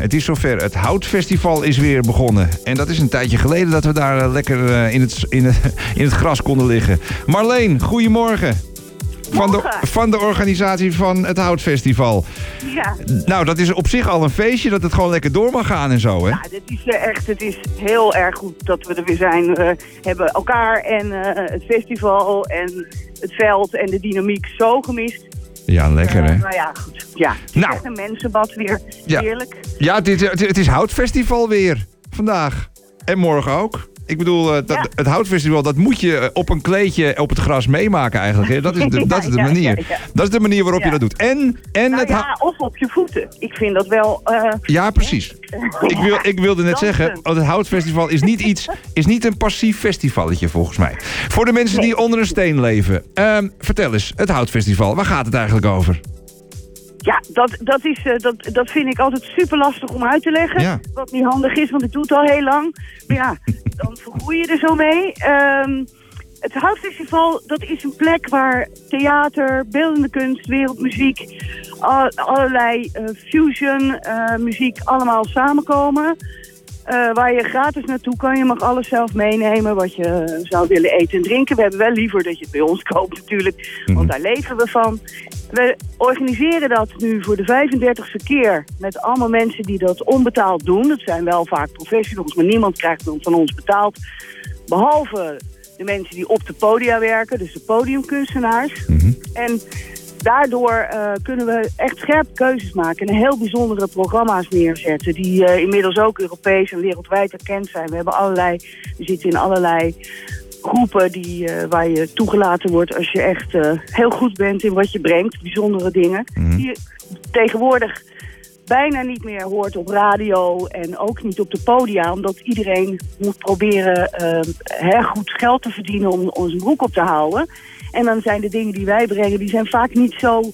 het is zover. Het Houtfestival is weer begonnen. En dat is een tijdje geleden dat we daar eh, lekker eh, in, het, in, het, in het gras konden liggen. Marleen, goedemorgen. Van de, van de organisatie van het Houtfestival. Ja, Nou, dat is op zich al een feestje dat het gewoon lekker door mag gaan en zo, hè? ja dit is eh, echt, het is heel erg goed dat we er weer zijn. We hebben elkaar en eh, het festival en het veld en de dynamiek zo gemist. Ja, lekker, hè? Eh, nou ja, goed. Ja, Nou. echt een mensenbad weer. Ja. Heerlijk. Ja, het is, het is Houtfestival weer. Vandaag. En morgen ook. Ik bedoel, eh, dat, Ja. het Houtfestival, dat moet je eh, op een kleedje op het gras meemaken eigenlijk. Hè? Dat is de, Ja, dat is de manier. Dat is de manier waarop je dat doet. En, en Nou het ja, of op je voeten. Ik vind dat wel... eh, Ja, precies. Ik, wil, ik wilde net Dansen. zeggen, want het Houtfestival is niet iets, is niet een passief festivalletje volgens mij. Voor de mensen die onder een steen leven. Ehm, vertel eens, het Houtfestival, waar gaat het eigenlijk over? Ja, dat, dat, is, eh, dat, dat vind ik altijd super lastig om uit te leggen. Ja. Wat niet handig is, want ik doe het al heel lang. Maar ja, dan vergroei je er zo mee. Ehm, het Houtfestival, dat is een plek waar theater, beeldende kunst, wereldmuziek, al- allerlei eh, fusion eh, muziek allemaal samenkomen. Eh, waar je gratis naartoe kan. Je mag alles zelf meenemen wat je zou willen eten en drinken. We hebben wel liever dat je het bij ons koopt natuurlijk. Want daar leven we van. We organiseren dat nu voor de 35e keer met allemaal mensen die dat onbetaald doen. Dat zijn wel vaak professionals, maar niemand krijgt dan van ons betaald. Behalve de mensen die op de podia werken, dus de podiumkunstenaars. En daardoor eh, kunnen we echt scherpe keuzes maken en heel bijzondere programma's neerzetten. Die eh, inmiddels ook Europees en wereldwijd erkend zijn. We hebben allerlei, we zitten in allerlei groepen die, eh, waar je toegelaten wordt als je echt heel goed bent in wat je brengt. Bijzondere dingen. Die je tegenwoordig bijna niet meer hoort op radio en ook niet op de podia. Omdat iedereen moet proberen hè, goed geld te verdienen om, zijn broek op te houden. En dan zijn de dingen die wij brengen, die zijn vaak niet zo...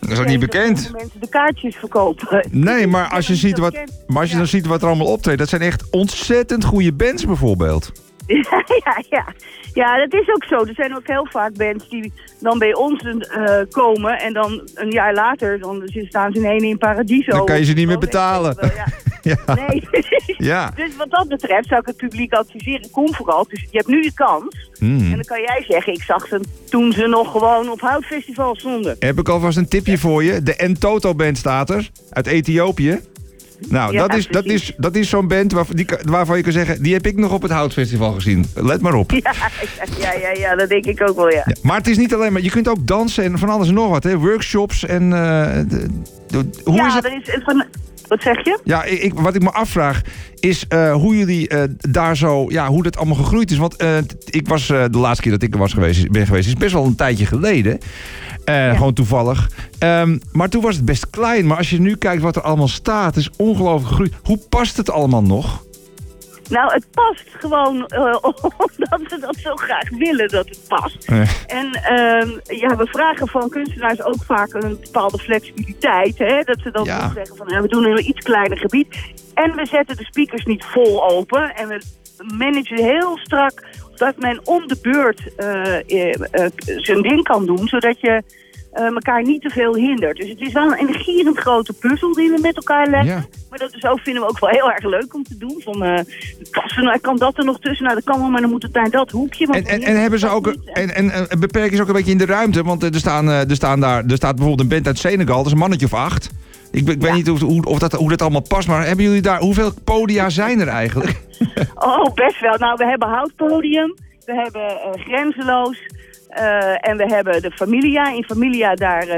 Dat is ook niet bekend. Dat mensen de kaartjes verkopen. Nee, maar als je, ziet wat, maar als je dan ziet wat er allemaal optreedt, dat zijn echt ontzettend goede bands bijvoorbeeld. Ja, ja, ja. ja, dat is ook zo. Er zijn ook heel vaak bands die dan bij ons eh, komen en dan een jaar later dan staan ze in ene in Paradiso. Dan kan je ze niet meer betalen. Ja. Ja. Nee. Ja. Dus wat dat betreft zou ik het publiek adviseren, kom vooral. Dus je hebt nu de kans. Hmm. En dan kan jij zeggen, ik zag ze toen ze nog gewoon op houtfestival stonden. Heb ik alvast een tipje voor je. De Entoto Band staat er, uit Ethiopië. Nou, Ja, dat is, dat is, dat is zo'n band waar, die, waarvan je kan zeggen... die heb ik nog op het Houtfestival gezien. Let maar op. Ja, ja, ja, ja, dat denk ik ook wel, ja. Ja, maar het is niet alleen maar... Je kunt ook dansen en van alles en nog wat. Hè? Workshops en... de- de- hoe ja, is het? er is van... Wat zeg je? Ja, ik, ik- wat ik me afvraag is eh, hoe jullie eh, daar zo, ja, hoe dat allemaal gegroeid is. Want eh, ik was de laatste keer dat ik er was geweest, ben geweest, is best wel een tijdje geleden. Eh, Gewoon toevallig. Ehm, maar toen was het best klein. Maar als je nu kijkt wat er allemaal staat, is ongelooflijk gegroeid. Hoe past het allemaal nog? Nou, het past gewoon eh, omdat we dat zo graag willen dat het past. Eh, En ehm, ja, we vragen van kunstenaars ook vaak een bepaalde flexibiliteit. Hè? Dat ze dan Ja. zeggen van ja, we doen een iets kleiner gebied. En we zetten de speakers niet vol open. En we managen heel strak dat men om de beurt eh, eh, eh, zijn ding kan doen. Zodat je eh, elkaar niet te veel hindert. Dus het is wel een energierend grote puzzel die we met elkaar leggen. Ja. Maar dat ook, vinden we ook wel heel erg leuk om te doen. Van, eh, nou, kan dat er nog tussen? Nou, dat kan wel, maar dan moet het naar dat hoekje. want En, en, en hebben ze ook niet. en, en, en beperken ze ook een beetje in de ruimte? Want eh, er, staan, eh, er, staan daar, er staat bijvoorbeeld een band uit Senegal, dat is een mannetje of acht. Ik, ik weet niet of, hoe, of dat, hoe dat allemaal past, maar hebben jullie daar, hoeveel podia zijn er eigenlijk? Oh, best wel. Nou, we hebben Houtpodium, we hebben eh, Grenzeloos en we hebben de Familia. In Familia, daar uh,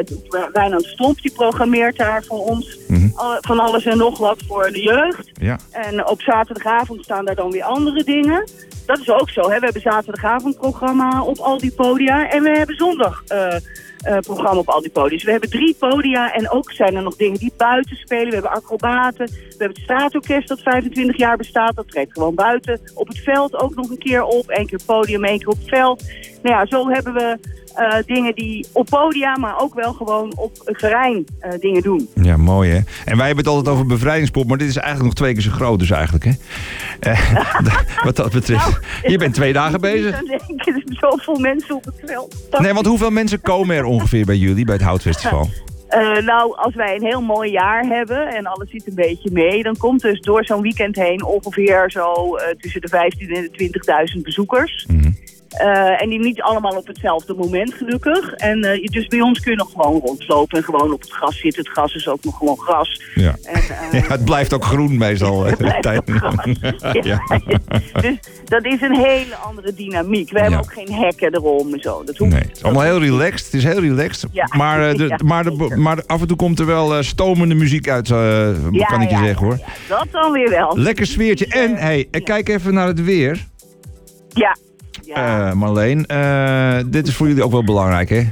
Wijnand Stomp, die programmeert daar voor ons Mhm. van alles en nog wat voor de jeugd. Ja. En op zaterdagavond staan daar dan weer andere dingen. Dat is ook zo. Hè? We hebben zaterdagavondprogramma op al die podia. En we hebben zondag eh, eh, programma op al die podia. Dus we hebben drie podia. En ook zijn er nog dingen die buiten spelen. We hebben acrobaten. We hebben het straatorkest dat 25 jaar bestaat. Dat treedt gewoon buiten op het veld ook nog een keer op. Eén keer podium, één keer op het veld. Nou ja, zo hebben we eh, dingen die op podia, maar ook wel gewoon op het terrein eh, dingen doen. Ja, mooi hè. En wij hebben het altijd over bevrijdingspop, maar dit is eigenlijk nog twee keer zo groot dus eigenlijk hè. Eh, wat dat betreft. Je bent twee dagen bezig. Denk ik, er zijn zoveel mensen op het veld. Nee, want hoeveel mensen komen er ongeveer bij jullie, bij het Houtfestival? Nou, als wij een heel mooi jaar hebben en alles zit een beetje mee, dan komt dus door zo'n weekend heen ongeveer zo tussen de 15 en de 20.000 bezoekers. Mhm. Eh, en die niet allemaal op hetzelfde moment, gelukkig. En je- dus bij ons kun je nog gewoon rondlopen en gewoon op het gras zitten. Het gras is ook nog gewoon gras. Ja. En, eh, Ja, het blijft ook groen meestal. het blijft Tijd- ook gras. Ja. Dus dat is een hele andere dynamiek. We hebben ook geen hekken erom en zo. Dat hoeft Nee, het is allemaal heel relaxed. Het is heel relaxed. Maar, de, maar, de, maar af en toe komt er wel stomende muziek uit, kan ik je zeggen hoor. Dat dan weer wel. Lekker sfeertje. En hey, kijk even naar het weer. Ja. Ja. Eh, Marleen, eh, dit is voor jullie ook wel belangrijk hè?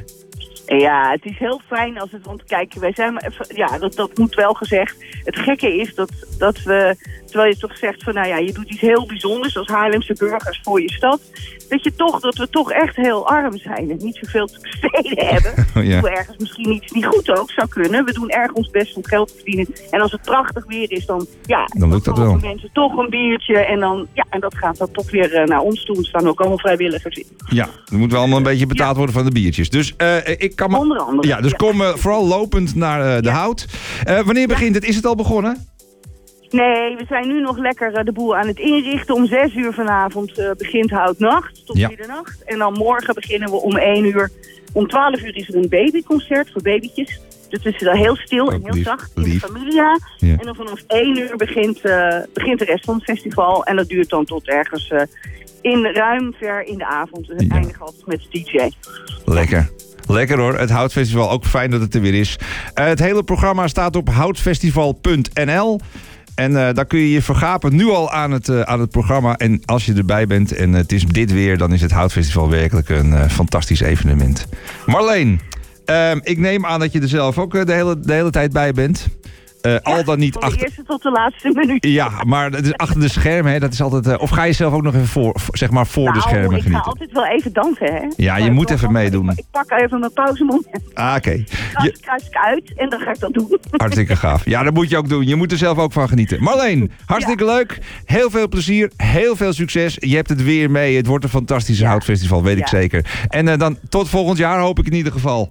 Ja, het is heel fijn als het, want kijk, wij zijn, ja, dat, dat moet wel gezegd. Het gekke is dat, dat we, terwijl je toch zegt van, nou ja, je doet iets heel bijzonders als Haarlemse burgers voor je stad. Dat je toch, dat we toch echt heel arm zijn en niet zoveel te besteden hebben. Ja. Hoe ergens misschien iets niet goed ook zou kunnen. We doen erg ons best om geld te verdienen. En als het prachtig weer is, dan, ja, Dan lukt dat wel. mensen toch een biertje en dan, ja, en dat gaat dan toch weer eh, naar ons toe. Er staan ook allemaal vrijwilligers in. Ja, er moet wel allemaal een beetje betaald worden van de biertjes. Dus eh, ik kan maar... Onder andere. Ja, dus Ja. kom eh, vooral lopend naar eh, de Ja. hout. Eh, wanneer begint het? Is het al begonnen? Nee, we zijn nu nog lekker de boel aan het inrichten. Om zes uur vanavond begint Houtnacht tot middernacht. En dan morgen beginnen we om één uur. Om twaalf uur is er een babyconcert voor babytjes. Dus het is dan heel stil en Ook heel lief, zacht in de familia. Ja. En dan vanaf één uur begint, begint de rest van het festival. En dat duurt dan tot ergens in ruim ver in de avond. We Ja. eindigen altijd met de DJ. Lekker. Lekker hoor, het Houtfestival. Ook fijn dat het er weer is. Eh, het hele programma staat op houtfestival.nl. En eh, daar kun je je vergapen nu al aan het, eh, aan het programma. En als je erbij bent en het is dit weer... dan is het Houtfestival werkelijk een fantastisch evenement. Marleen, ehm, ik neem aan dat je er zelf ook de, hele, de hele tijd bij bent. Eh, al dan niet Van de achter... eerste tot de laatste minuut. Ja, maar het is achter de schermen, hè, dat is altijd... eh, of ga je zelf ook nog even voor, zeg maar voor de Nou, schermen ik ga genieten? altijd wel even dansen, hè. Ja, je moet even meedoen. Ik, ik pak even mijn pauzemoment. Ah, oké. Je- kruis, ik uit en dan ga ik dat doen. Hartstikke gaaf. Ja, dat moet je ook doen. Je moet er zelf ook van genieten. Marleen, hartstikke leuk. Heel veel plezier. Heel veel succes. Je hebt het weer mee. Het wordt een fantastische houtfestival, weet ik zeker. En eh, dan tot volgend jaar hoop ik in ieder geval.